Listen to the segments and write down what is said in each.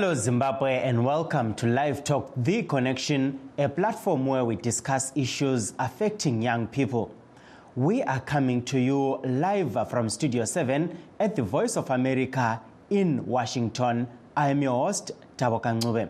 Hello, Zimbabwe, and welcome to Live Talk The Connection, a platform where we discuss issues affecting young people. We are coming to you live from Studio 7 at the Voice of America in Washington. I am your host, Taboka Ngube.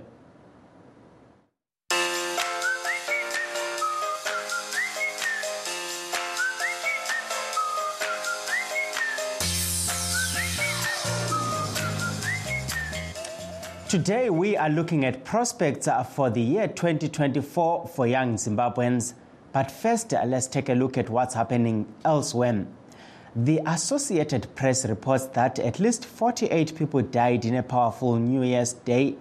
Today, we are looking at prospects uh, for the year 2024 for young Zimbabweans. But first, uh, let's take a look at what's happening elsewhere. The Associated Press reports that at least 48 people died in a powerful New Year's Day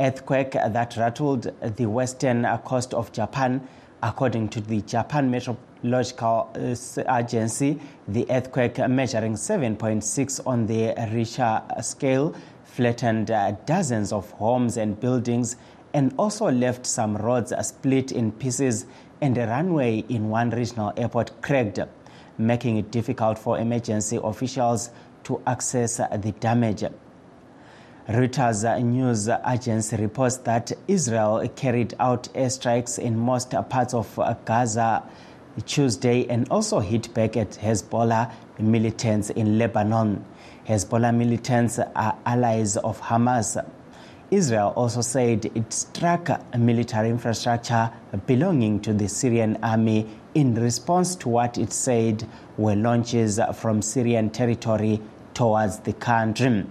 earthquake that rattled the western coast of Japan. According to the Japan Meteorological uh, Agency, the earthquake measuring 7.6 on the Richter scale flattened uh, dozens of homes and buildings and also left some roads uh, split in pieces and a runway in one regional airport cracked, making it difficult for emergency officials to access uh, the damage. Reuters uh, news agency reports that Israel carried out airstrikes in most parts of Gaza Tuesday and also hit back at Hezbollah militants in Lebanon. Hezbollah militants are allies of Hamas. Israel also said it struck military infrastructure belonging to the Syrian army in response to what it said were launches from Syrian territory towards the country.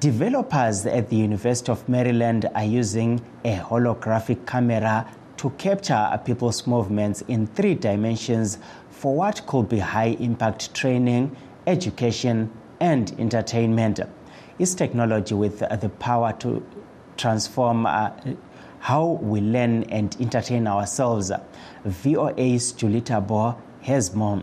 Developers at the University of Maryland are using a holographic camera to capture people's movements in three dimensions for what could be high impact training, education, and entertainment. Is technology with the power to transform uh, how we learn and entertain ourselves. VOA's Julita Bo has more.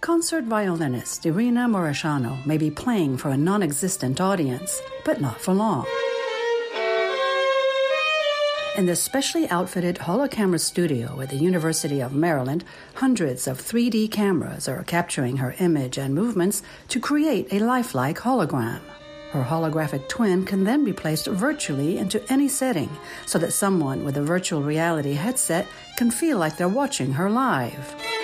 Concert violinist Irina Morishano may be playing for a non existent audience, but not for long. In the specially outfitted holocamera studio at the University of Maryland, hundreds of 3D cameras are capturing her image and movements to create a lifelike hologram. Her holographic twin can then be placed virtually into any setting so that someone with a virtual reality headset can feel like they're watching her live.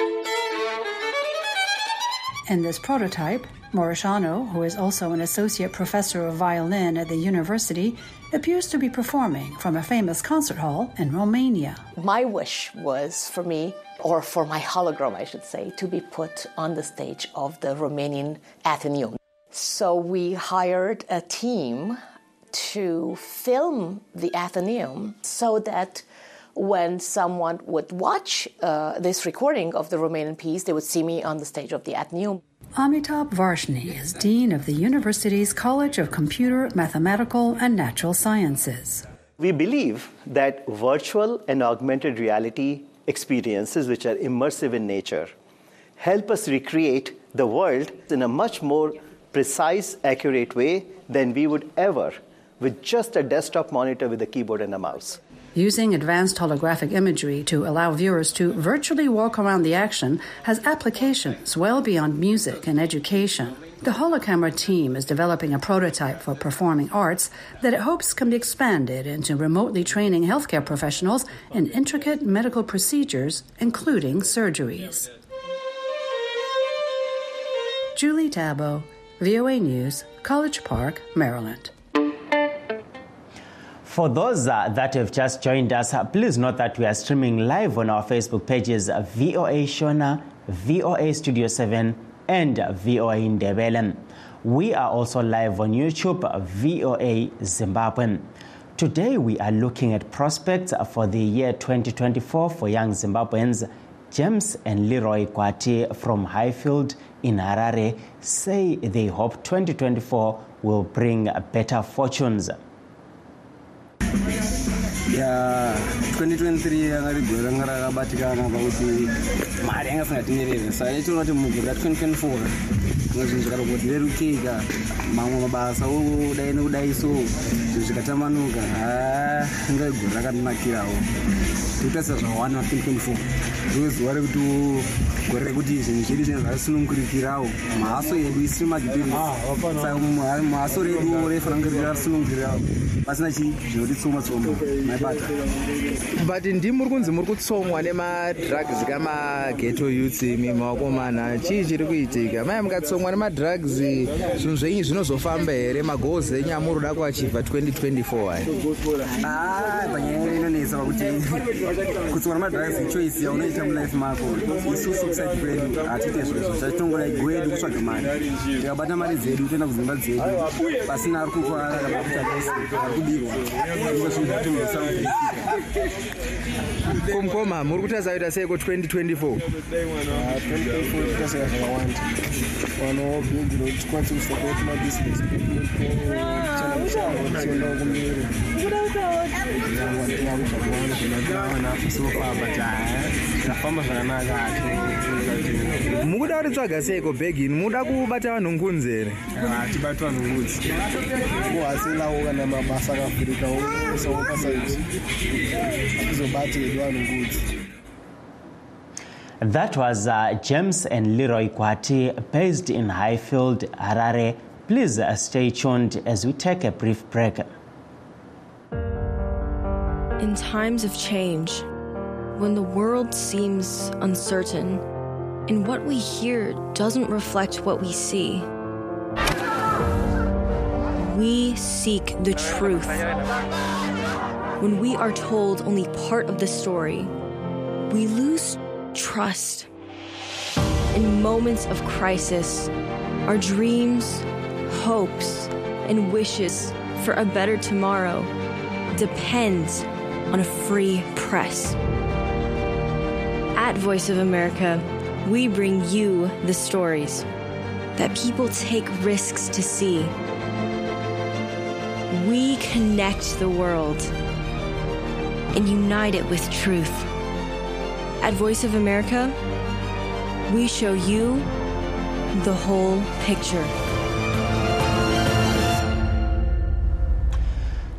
In this prototype, Morishano, who is also an associate professor of violin at the university, appears to be performing from a famous concert hall in Romania. My wish was for me, or for my hologram, I should say, to be put on the stage of the Romanian Athenaeum. So we hired a team to film the Athenaeum so that when someone would watch uh, this recording of the Romanian piece, they would see me on the stage of the Athenaeum. Amitabh Varshney is Dean of the university's College of Computer, Mathematical, and Natural Sciences. We believe that virtual and augmented reality experiences, which are immersive in nature, help us recreate the world in a much more precise, accurate way than we would ever with just a desktop monitor with a keyboard and a mouse. Using advanced holographic imagery to allow viewers to virtually walk around the action has applications well beyond music and education. The Holocamera team is developing a prototype for performing arts that it hopes can be expanded into remotely training healthcare professionals in intricate medical procedures, including surgeries. Julie Tabo, VOA News, College Park, Maryland. For those uh, that have just joined us, uh, please note that we are streaming live on our Facebook pages uh, VOA Shona, VOA Studio 7, and VOA Ndebele. We are also live on YouTube, VOA Zimbabwe. Today we are looking at prospects for the year 2024 for young Zimbabweans. James and Leroy Kwati from Highfield in Harare say they hope 2024 will bring better fortunes. Ya 2023 yanga rigore ranga rakabatikana pakuti mari yanga isingatenderere saka ichiona kuti mugore ra 2024 zvimwe zvinhu zvikarogorerukika mamwe mabasa okudai nekudai so zvinhu zvikatamanuka ha inga igore rakandinakirawo tikutarisa zvawana 2024 ndozuva rekuti gore rekuti zvinhu zvedu zvinenge zvarisunungurikirawo mhaso yedu isiri madhipirisaka mhaso redu refanira kunge rarisunungurirawo pasina chii zvinotitsoma tsoma maibata but ndimuri kunzi muri kutsomwa nemadrugs kamageto youths imi makomana chii chiri kuitika? Mai mukatsomwa nemadrugs zvinhu zvenyu zvinozofamba here? Magoals enyu amuri kuda kuachivha 2024 ai Ah, panyaya inonetsa pakuti kutsoma nemadrugs ichoisi yaunoita mulife mako isusu kusaidi kwedu hatiite zvezvo zvatinongodai gwedu kutsvaga mari. Tikabata mari dzedu toenda kudzimba dzedu. Pasina ari kukwara kana kuti atesi ari kubirwa ndo zvinhu zvatinodesauveisika komukoma muri kutarisa kuita seiko 2024 zvakawanda wanawo bhildi rokuti tikwanise kusapoti mabhizinesi kuenda kumberi watinaku zvakawanda zvinoita vana apasofa but haya zvafamba zvakanaka hati mukuda kuritsvaga seiko bhegini muda kubata vanhu ngunzi here hatibati vanhu ngudzi kuhaselawo kana mabasa akavhurikawo osawo pasaiti hatizobati vanhu ngudzi That was uh, James and Leroy Kwati, based in Highfield, Harare. Please uh, stay tuned as we take a brief break. In times of change, when the world seems uncertain and what we hear doesn't reflect what we see, we seek the truth. When we are told only part of the story, we lose trust. In moments of crisis, our dreams, hopes, and wishes for a better tomorrow depends on a free press. At Voice of America, we bring you the stories that people take risks to see. We connect the world and unite it with truth. At Voice of America, we show you the whole picture.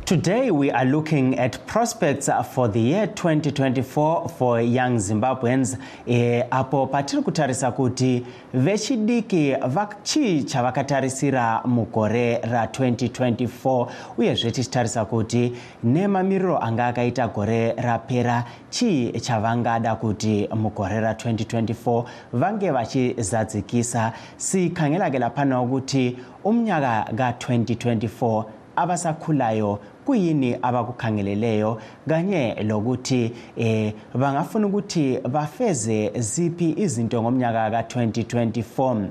Today, we are looking at prospects for the year 2024 for young Zimbabweans. E, apo patiri kutarisa kuti vechidiki chii chavakatarisira mugore ra2024 uyezve tichitarisa kuti nemamiriro anga akaita gore rapera chii chavangada kuti mugore ra2024 vange vachizadzikisa sikhangelakela pano kuti umnyaka ka2024 abasakhulayo kuyini abakukhangeleleyo kanye lokuthi eh bangafuna ukuthi bafeze ziphi izinto ngomnyaka ka2024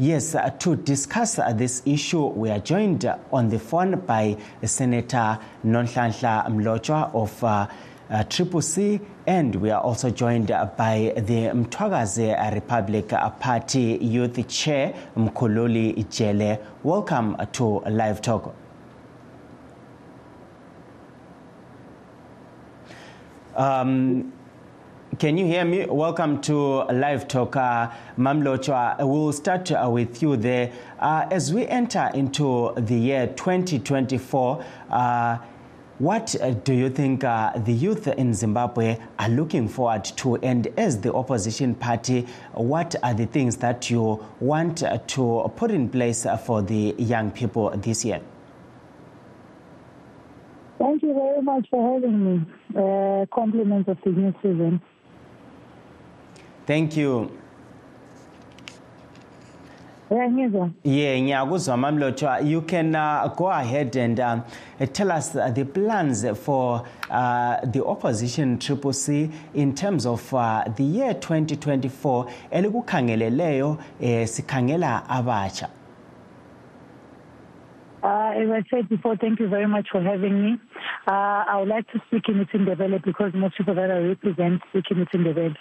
Yes, uh, to discuss uh, this issue, we are joined uh, on the phone by Senator Nonhlanhla Mlochwa of uh, Triple C, and we are also joined by the Mtwagaze Republic Party Youth Chair, Mkululi Ijele. Welcome to Live Talk. Um, can you hear me? Welcome to Live Talk. Uh, Mamlochwa, we'll start uh, with you there. Uh, as we enter into the year 2024, uh, what uh, do you think uh, the youth in Zimbabwe are looking forward to? And as the opposition party, what are the things that you want uh, to put in place uh, for the young people this year? Thank you very much for having me. Uh, compliments of the new season. Thank you. Yeah, ngiyakuzwa Mamlochwa. You can uh, go ahead and um, tell us uh, the plans for uh, the opposition Triple C in terms of uh, the year 2024 elikukhangeleleyo eh, sikhangela abatsha. Uh, as I said before, thank you very much for having me. Uh, I would like to speak in Itindebele because most people that I represent speak in Itindebele.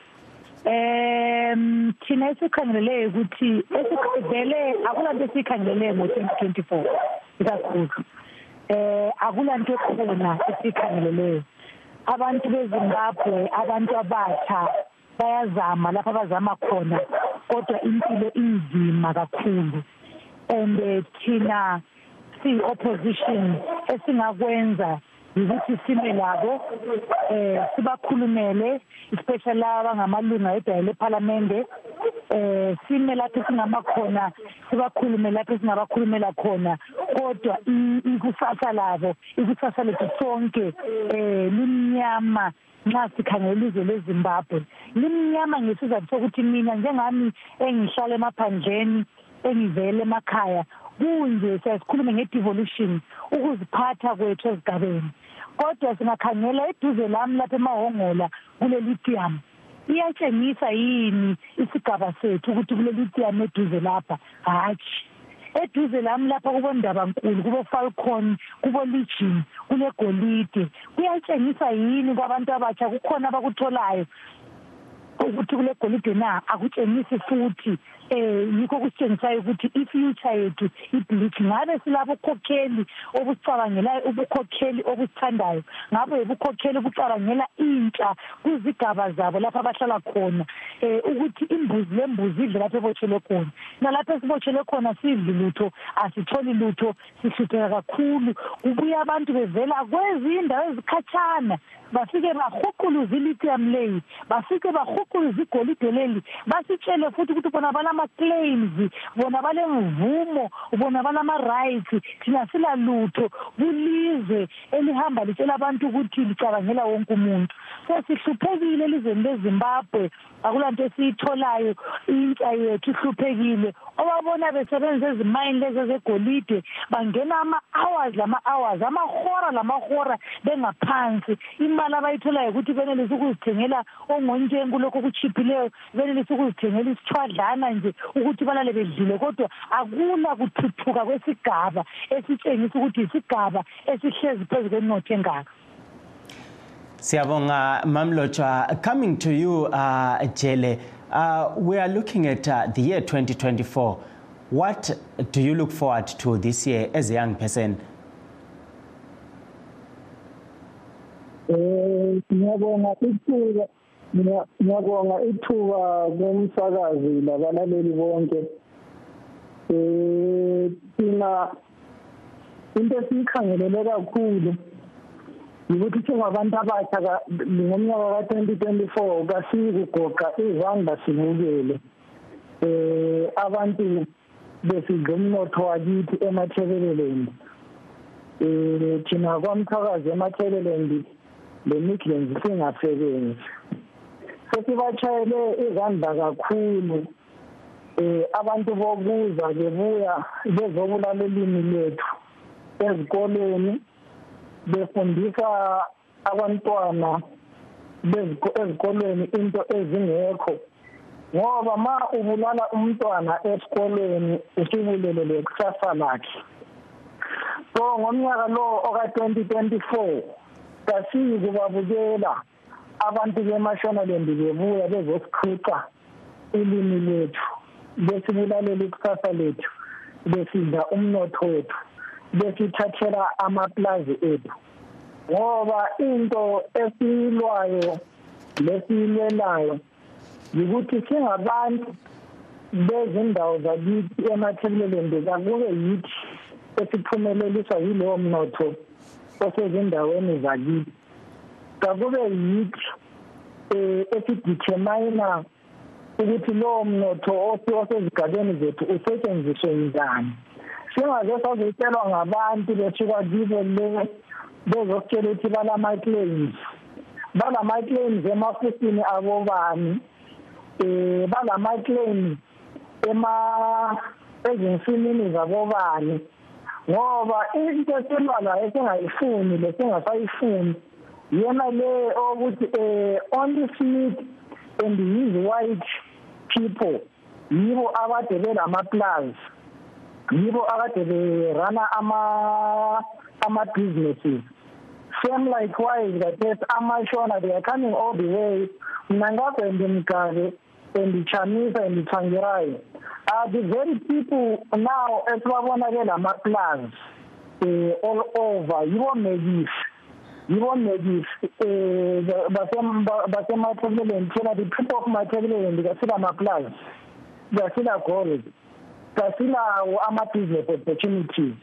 Um thina esikhangelele ukuthi esikhangelele akulanto esikhangelele ngo-2024 ikakhulu eh akulanto ekhona esikhangeleleyo abantu bezimbabwe abantu abatsha bayazama lapho abazama khona kodwa impilo inzima kakhulu and eh, thina siyi opposition esingakwenza ukuthi sime labo eh sibakhulumele especially laba ngamalunga edayile eParliament eh sime lapho singama khona sibakhulume lapho singabakhulumela khona. Kodwa ikusasa labo ikusasa lethu sonke eh limnyama nxa sikhangela ilizwe lezimbabwe. Limnyama ngesizathu sokuthi mina njengami engihlala emaphandleni engivele emakhaya kunje siyasikhulume nge-devolution ukuziphatha kwethu ezigabeni kodwa singakhangela eduze lami lapha emahongola kule lithium iyatshengisa yini isigaba sethu ukuthi kule lithium eduze lapha? Hatshi. Eduze lami lapha kubondabankulu kubo-falcon kubo-legion kulegolide kuyatshengisa yini kwabantu abatsha? Kukhona abakutholayo ukuthi kule golide na? Akutshengisi futhi. Eh yikho kusitshengisayo ukuthi i-future yethu ibleach ngabe silabo khokheli obusicabangelayo ubukhokheli obusithandayo? Ngabe ubukhokheli obucabangela intsha kuzigaba zabo lapho abahlala khona? Eh ukuthi imbuzi lembuzi idle lapho ebotshelwe khona. Nalapho esibotshelwe khona sidli lutho asitholi lutho sihlupheka kakhulu. Kubuya abantu bevela kwezinye indawo ezikhatshana bafike bahuquluza ilithium leyi bafike bahuquluza igolide leli basitshele futhi ukuthi bona balama-claims bona balemvumo bona balama-rights thina sila lutho kulizwe elihamba litshela abantu ukuthi licabangela wonke umuntu. Sesihluphekile elizweni lezimbabwe akulanto esiyitholayo intsha yethu ihluphekile. Obabona besebenzisa ezimayini lezi ezegolide bangena ama-hours lama-hours amahora lamahora bengaphansi. Imali abayitholayo ukuthi benelise ukuzithengela ongontshengu kulokho okuchiphileyo benelise ukuzithengela isithwadlana nje ukuthi balale bedlile kodwa akula kuthuthuka kwesigaba esitshengisa ukuthi isigaba esihlezi phezu kwenotho engaka. Siyabonga Mamlotshwa coming to you uh, Jele uh, we are looking at uh, the year 2024 what do you look forward to this year as a young person? Eh ngiyabonga ithuba ngiyabonga ithuba komsakazi labalaleli bonke. Eh thina into esiyikhangelele kakhulu ukuthi singabantu abasha ngomnyaka ka-twenty twenty-four kasikugoqa izandla sibukele. Eh abantu besidla umnotho wakithi emathebeleleni eh thina kwamthakazi emathebeleni le-migrants singasebenzi. Sesibashayele izandla kakhulu. Eh abantu bokuza bebuya bezobulala ulimi lethu ezikoleni befundisa abantwana ezikolweni into ezingekho. Ngoba ma ubulala umntwana esikolweni usibulelele kusasa lakhe. So ngomnyaka lo oka-2024 kasiyi kubabukela abantu bemashonaland bebuya bezosiqhuqa ulimi lethu besibulalela ikusasa lethu besidla umnotho wethu besithathela amaplazi ethu. Ngoba into esiyilwayo lesiyilwelayo yikuthi singabantu bezindawo zakithi emathebuleleni kakube yithi esiphumeleliswa yilowo mnotho osezindaweni zakithi. Kakube yithi um esidetermina ukuthi lowo mnotho osezigabeni zethu usetshenziswe njani. Singaze sazotshelwa ngabantu besuka kibo le bezositshela ukuthi balama-claims. Balama-claims emafusini abobani um balama-claims ezinsimini zabobani. Ngoba into esilwala esingayifuni lesingasayifuni yena le okuthi eh only smith and his white people yibo abade belama-plus yibo akade berana ama ama-businesses. Same likewise that amashona they are coming all the way. Mna ngagwende mgabe endichamisa endithangirayo are the very people now esibabona ke lama-plus um all over yibo mekisi yibo mekisi um basemathebeleni thina the people of mathebeleni kasilama-plus kasila-goals kasilawo ama-business opportunities.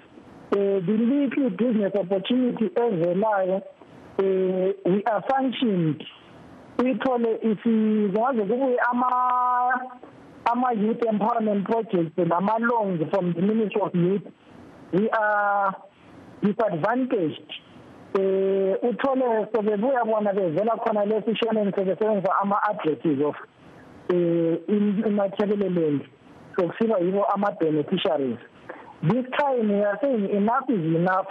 Um the little business opportunity ezelayo um we are sanctioned uyithole singaze kubuye ama-youth empowerment projects nama-loans from the ministry of youth we are disadvantaged. Eh uthole sebebuya bona bevela khona lesishoneni sebesebenzisa ama-addresses of eh imathebeleland sokusiba yibo ama-beneficiaries. This time we are saying enough is enough.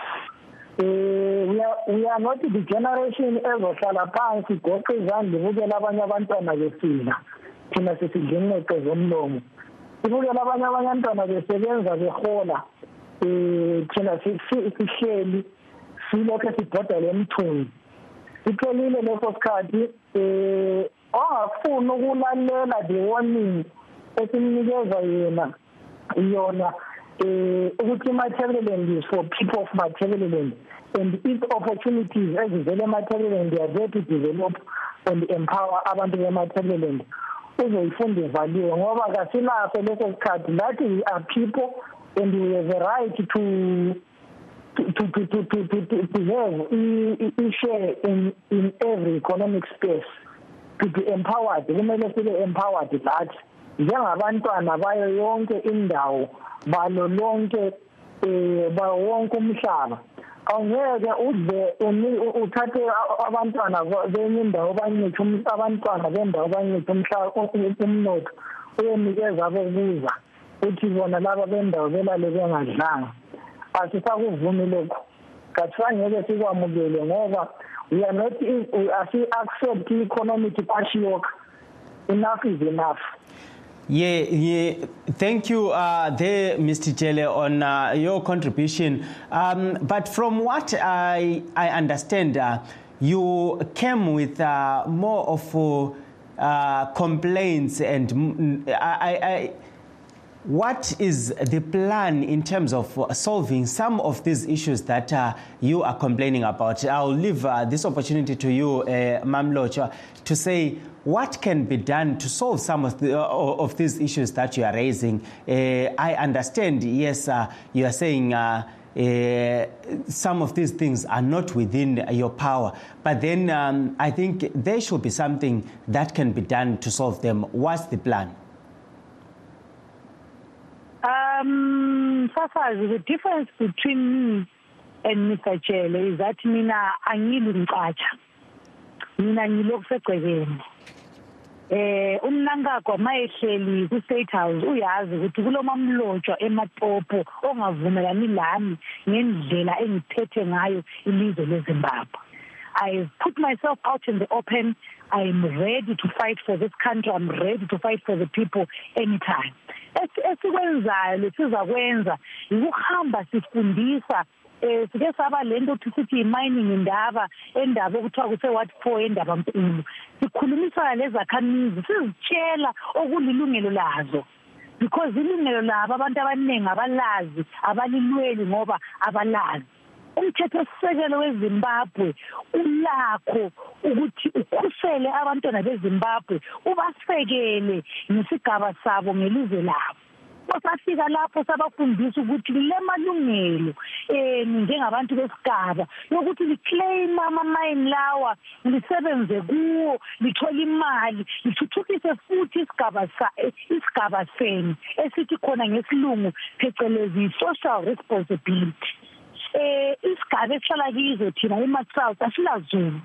Eh we are we are not the generation ezohlala phansi goqe izandla ibukela abanye abantwana besila thina sisidlinqeqe zomlomo ibukela abanye abantwana besebenza behola eh thina sihleli. Silokho sibhoda lemthunzi siphelile leso sikhathi eh ongafuni ukulalela the warning esimnikeza yena yona eh ukuthi imaterial is for people of material and its opportunities ezivele ematerial they are there to develop and empower abantu bematerial uzoyifunda ivaliwe ngoba kasilaso leso sikhathi lathi we are people and we have a right to to to to to to, to, to have i-share in in every economic space to be empowered kumele sibe empowered lathi njengabantwana bayo yonke indawo balo lonke eh ba wonke umhlaba. Awungeke uze uthathe abantwana benye indawo banyithi abantwana bendawo banyithi umhlaba umnotho uyenikeza abokuza uthi bona laba bendawo belale bengadlanga. Asisakuvumi angeke sikwamukele ngoba we are not we are accept economic kwashiyokha enough is enough Yeah, yeah. Thank you uh, there, Mr. Jele, on uh, your contribution. Um, but from what I, I understand, uh, you came with uh, more of uh, complaints and mm, I, I, what is the plan in terms of solving some of these issues that uh, you are complaining about? I'll leave uh, this opportunity to you, uh, Mamloch, to say what can be done to solve some of, the, uh, of these issues that you are raising. Uh, I understand, yes, uh, you are saying. Uh, some of these things are not within your power. But then um, I think there should be something that can be done to solve them. What's the plan? Um, Safazi, the difference between me and Mr. Chele is that mina angiluncatsha. Mina ngilokusegcekeni. eh umnankagwa mayehleli ku state house uyazi ukuthi kulomamlotshwa ematopo ongavumelani lami ngendlela engiphethe ngayo ilizwe leZimbabwe I put myself out in the open. I am ready to fight for this country. I'm ready to fight for the people anytime. Esikwenzayo lesizakwenza ukuhamba sifundisa eh sike saba lento ukuthi sithi i-mining indaba endaba okuthiwa kuse-ward four endaba nkulu. Sikhulumisana lezakhamizi sizitshela okulilungelo lazo. Because ilungelo labo abantu abaningi abalazi abalilweli ngoba abalazi. Umthetho sisekelo weZimbabwe ulakho ukuthi ukhusele abantwana beZimbabwe ubasekele ngesigaba sabo ngelizwe labo. Safika lapho sabafundisa ukuthi le malungelo eh njengabantu besigaba yokuthi liclaim ama-mine lawa lisebenze kuwo lithole imali lithuthukise futhi isigaba isigaba senu esithi khona ngesilungu phecelezi social responsibility. Eh isigaba esihlala kizo thina eMatsouth asilazulu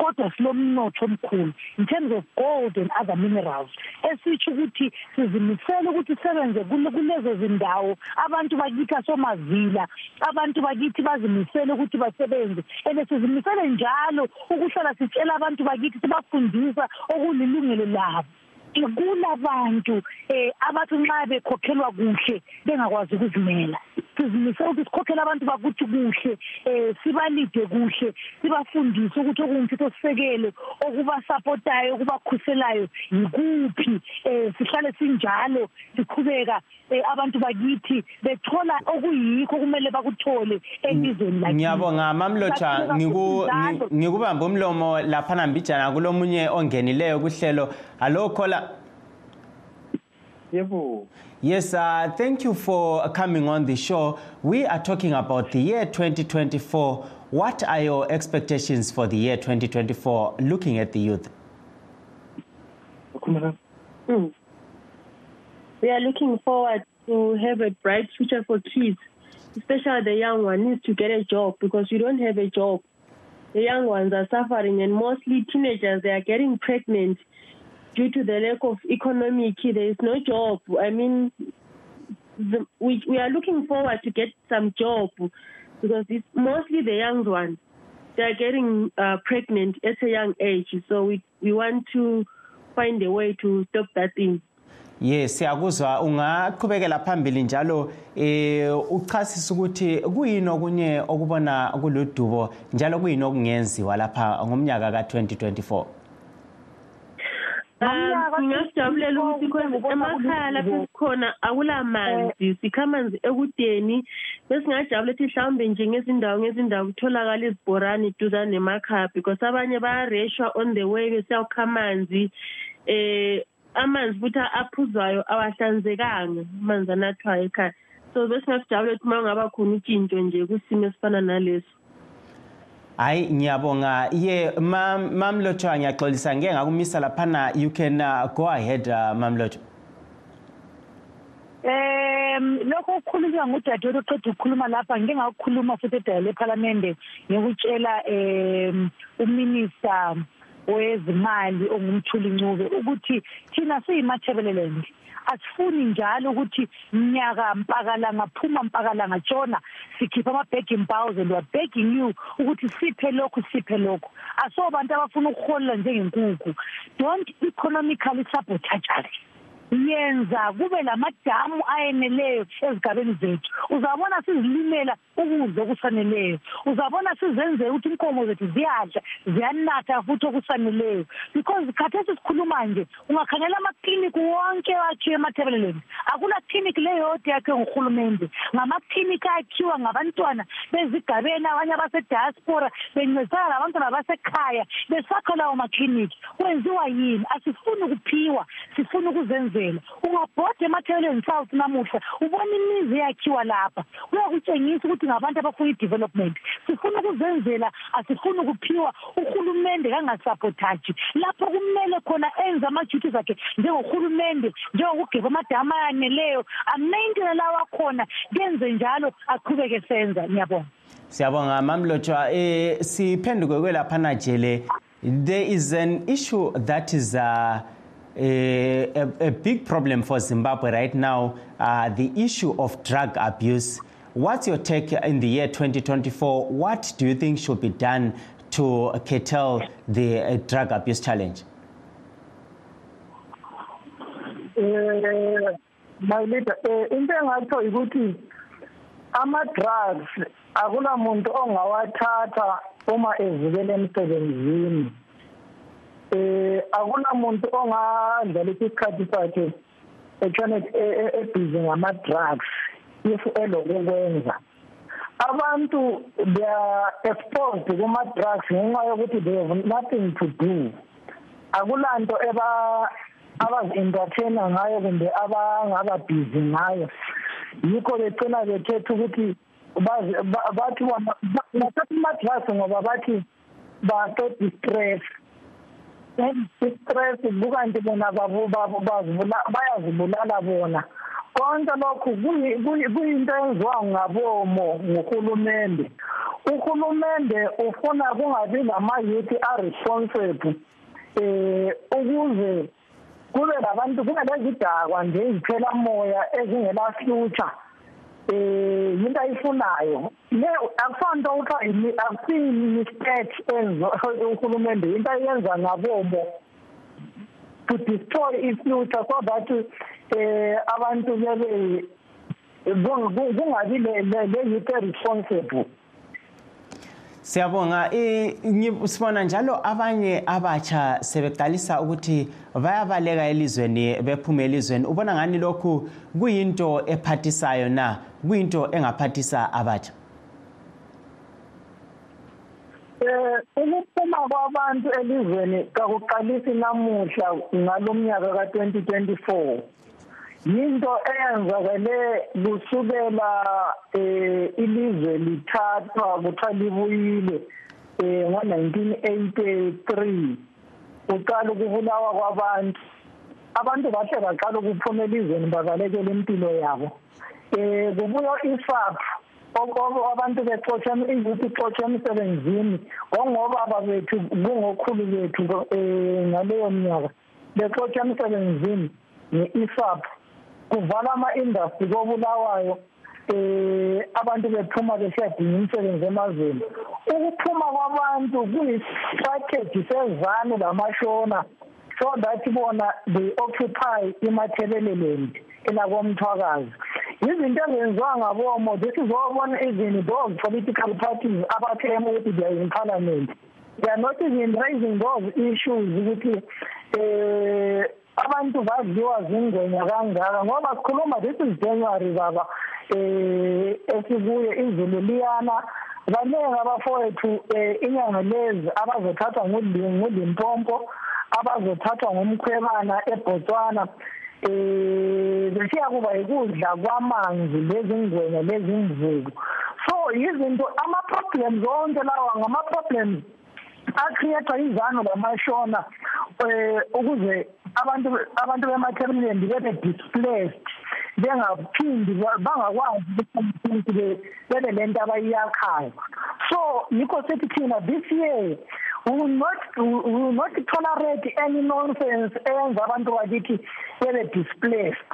kodwa silomnotho omkhulu. In terms of gold and other minerals esitsho ukuthi sizimisele ukuthi sisebenze kulezo zindawo. Abantu bakithi asomazila abantu bakithi bazimisele ukuthi basebenze. And sizimisele njalo ukuhlala sitshela abantu bakithi sibafundisa okulilungelo labo. Kulabantu eh abathi nxa bekhokhelwa kuhle bengakwazi ukuzimela. Sizimise ukuthi sikhokhele abantu bakuthi kuhle eh sibalide kuhle sibafundise ukuthi okungumthetho sisekelo okubasapotayo okubakhuselayo yikuphi eh sihlale sinjalo siqhubeka abantu bakithi bethola okuyikho kumele bakuthole elizweni lakithi ngiyabonga mamlocha ngikubamba umlomo lapha nambijana kulomunye ongenileyo kuhlelo alo khola Yebo. Yes, uh, thank you for coming on the show. We are talking about the year 2024. What are your expectations for the year 2024 looking at the youth? Hmm. We are looking forward to have a bright future for kids, especially the young one needs to get a job because you don't have a job. The young ones are suffering, and mostly teenagers they are getting pregnant due to the lack of economic. There is no job. I mean, the, we we are looking forward to get some job because it's mostly the young ones. They are getting uh, pregnant at a young age, so we we want to find a way to stop that thing. Yes, siyakuzwa ungaqhubekela phambili njalo eh uchasisa ukuthi kuyini okunye okubona kuludubo njalo kuyini okungenziwa lapha ngomnyaka ka2024 Um, ngingakujabulela ukuthi emakhaya lapho sikhona akulamanzi sikha amanzi ekudeni. Besingajabulela ukuthi mhlawumbe nje ngezindawo ngezindawo kutholakala izibhorane duzane nemakhaya because abanye bayareshwa on the way besiyakukha amanzi eh amanzi futhi aphuzwayo awahlanzekanga amanzi anathwayo ekhaya. So besingakujabulela ukuthi uma ungaba khona utshintsho nje kusimo esifana naleso. Hayi ngiyabonga. Ye mam mam lotho ngiyaxolisa. Ngeke ngakumisa laphana you can uh, go ahead uh, mam lotho Um lokho okukhulunywa ngudadewethu oqeda ukukhuluma lapha ngike ngakukhuluma futhi edala lephalamende ngikutshela um uminista wezimali ongumthuli ncube ukuthi thina siyimathebeleland asifuni njalo ukuthi mnyaka mpakalanga phuma mpakalanga tshona sikhipha ama-begging bows and weare begging you ukuthi siphe lokhu siphe lokhu. Asobantu abafuna ukuholela njengenkukhu don't economically sabotage us. Yenza kube lamadamu ayeneleyo ezigabeni zethu. Uzabona sizilimela ukudla okusaneleyo. Uzabona sizenzela ukuthi inkomo zethu ziyadla ziyanatha futhi okusaneleyo. Because khathesi sikhuluma nje ungakhangela amakliniki wonke akhiwe emathebeleleni akula kliniki leyodwa yakhiwe ngurhulumente. Ngamakliniki akhiwa ngabantwana bezigabeni abanye abasediaspora bencedisana labantwana basekhaya besakha lawo makliniki kwenziwa yini? Asifuni ukuphiwa sifuna ukuzenzela. Ungabhoda emathebeleni south namuhla ubona imizi eyakhiwa lapha. Kuyakutshengisa ukuthi ngabantu abafuna i-development. Sifuna ukuzenzela asifuni ukuphiwa uhulumende kangasapotaji lapho kumele khona enze ama-duties akhe njengorhulumende njengokugeba amadamu ayaneleyo amaintene lawo akhona kenze njalo aqhubeke senza. Ngiyabonga. Siyabonga mam lotshwa. Eh siphenduke kwelaphana jele. There is an issue that is uh, a, a, a big problem for Zimbabwe right now, the issue of drug abuse. What's your take in the year 2024? What do you think should be done to curtail the uh, drug abuse challenge? eh my leader eh into engatsho ukuthi ama drugs akula muntu ongawathatha uma evukela emsebenzini eh akuna muntu ongadlala isikhathi sakhe etshone ebhizi ngama drugs if elokwenza abantu they are exposed kuma drugs ngenxa yokuthi they have nothing to do. Akulanto eba abazi-entertaina ngayo kumbe abangaba busy ngayo. Yikho becina bekhetha ukuthi bathi bathatha ama-drugs ngoba bathi baqeda i-stress i-stress kukanti bona bayazibulala bona. Konke lokhu kuyinto enziwa ngabomo nguhulumende uhulumende ufuna kungabi lama-youth a-responsible um ukuze kube labantu kube lezidakwa nje iziphela moya ezingela future. Eh into ayifunayo akusonto kuthiwa akusiyi-mistake uhulumende into ayenza ngabomo to destroy i-future so that eh abantu bebe kungabi le-youth responsible siyabonga. Sibona njalo abanye abatsha sebeqalisa ukuthi bayabaleka elizweni bephume elizweni. Ubona ngani lokhu kuyinto ephathisayo na? Kuyinto engaphathisa abatsha? Eh ukuphuma kwabantu elizweni kakuqalisi namuhla ngalomnyaka ka2024 yinto eyenzakele kusukela eh ilizwe lithathwa kuthiwa libuyile eh ngo-1983 uqala ukubulawa kwabantu. Abantu bahle baqala ukuphuma elizweni babalekela impilo yabo. Eh kubuyo isap abantu bexotsha iyouth ixotsha emsebenzini ngongobaba bethu kungokhulu bethu um ngaleyo minyaka bexotsha emsebenzini nge-isap kuvala ama-industry kobulawayo eh abantu bephuma besiyadinga imisebenzi emazweni. Ukuphuma kwabantu kuyi-strategy sezanu lamashona so that bona they occupy imathebeleland elakomthwakazi. Izinto ezenziwa ngabomo this is wabona even those political parties abaclaim ukuthi they are in parliament they are not even raising those issues ukuthi eh abantu badliwa zingwenya kangaka ngoba sikhuluma this is January baba eh esikuye izulu liyana baningi abafowethu eh, inyanga lezi abazothathwa ngulimpompo abazothathwa ngumkhwebana eBotswana eh besiya kuba ikudla kwamanzi lezingwenya lezimvuku so izinto ama problems onke lawa ngama problems acreate izano lamashona eh ukuze abantu abantu bemathebuleni bebe displaced bengaphindi bangakwazi ukuthi bebe lento abayiyakhayo. So yikho sethi thina this year we will not will not tolerate any nonsense eyenza abantu bakithi bebe displaced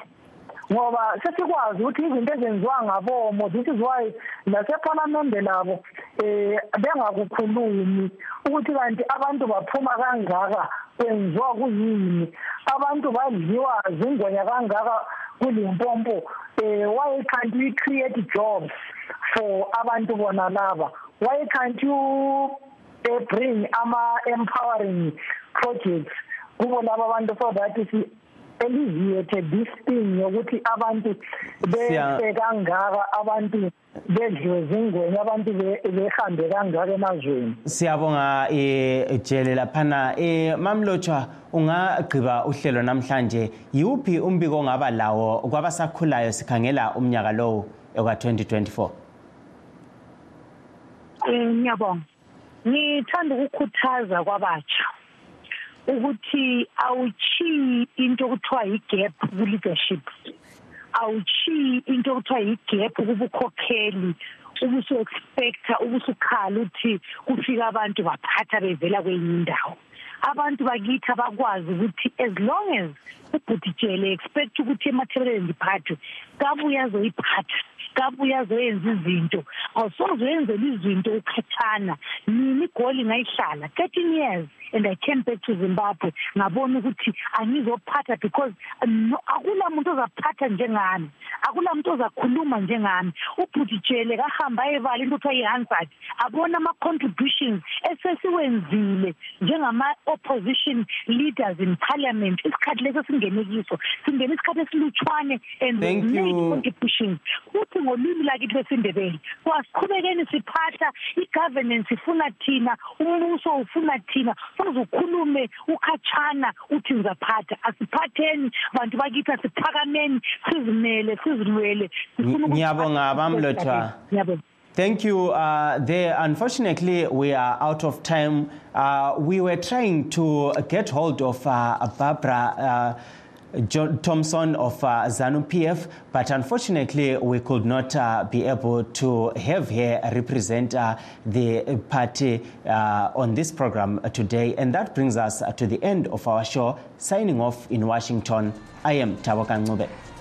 ngoba sesikwazi ukuthi izinto ezenziwa ngabomo why nasephalamende labo eh bengakukhulumi ukuthi kanti abantu baphuma kangaka kwenziwa kuyini? Abantu badliwa zingwenya kangaka kulimpompo eh why can't we create jobs for abantu bona laba? Why can't you uh, bring ama empowering projects kubo laba abantu so that eliziyethe this thing yokuthi abantu bese kangaka abantu bedliwe zingweni abantu behambe kangaka emazweni. Siyabonga eh jele laphana. Eh mamlotshwa ungagqiba uhlelo namhlanje yiwuphi umbiko ongaba lawo kwabasakhulayo sikhangela umnyaka lowo eka 2024 Eh ngiyabonga. Ngithanda ukukhuthaza kwabatsha. Ukuthi awuchiyi into okuthiwa yi-gap ku-leadership. Awuchiyi into okuthiwa yi-gap kubukhokheli ubusu-expecta ubusukhala ukuthi kufika abantu baphatha bevela kwenye indawo. Abantu bakithi abakwazi ukuthi as long as ubhutijele expect ukuthi emathebeleni ndiphathwe kabuye azoyiphatha kabuye azoyenza izinto. Awusoze uyenzela izinto ukhathana nini igoli ngayihlala? Thirteen years and i came back to zimbabwe. Ngabona ukuthi angizophatha because akula muntu ozaphatha njengami. Akula muntu ozakhuluma njengami. Ubhutijele kahamba ayebala into kuthiwa yi-hansard. Abona ama-contributions esesiwenzile njengama-opposition leaders in parliament. Isikhathi leso singene kiso. Singene isikhathi esilutshwane and made contributions. Futhi ngolwimi lakithi lwesindebele so asiqhubekeni siphahla i-governance ifuna thina umbuso ufuna thina. Soze ukhulume ukhatshana uthi ngizaphatha asiphatheni bantu bakithi asiphakameni. Sizimele sizilwele. Ngiyabonga bamlothwa Thank you. Uh, there, unfortunately, we are out of time. Uh, we were trying to get hold of uh, Barbara uh, John Thompson of uh, ZANU PF, but unfortunately, we could not uh, be able to have her represent uh, the party uh, on this program today. And that brings us to the end of our show. Signing off in Washington, I am Tawakan Ngube.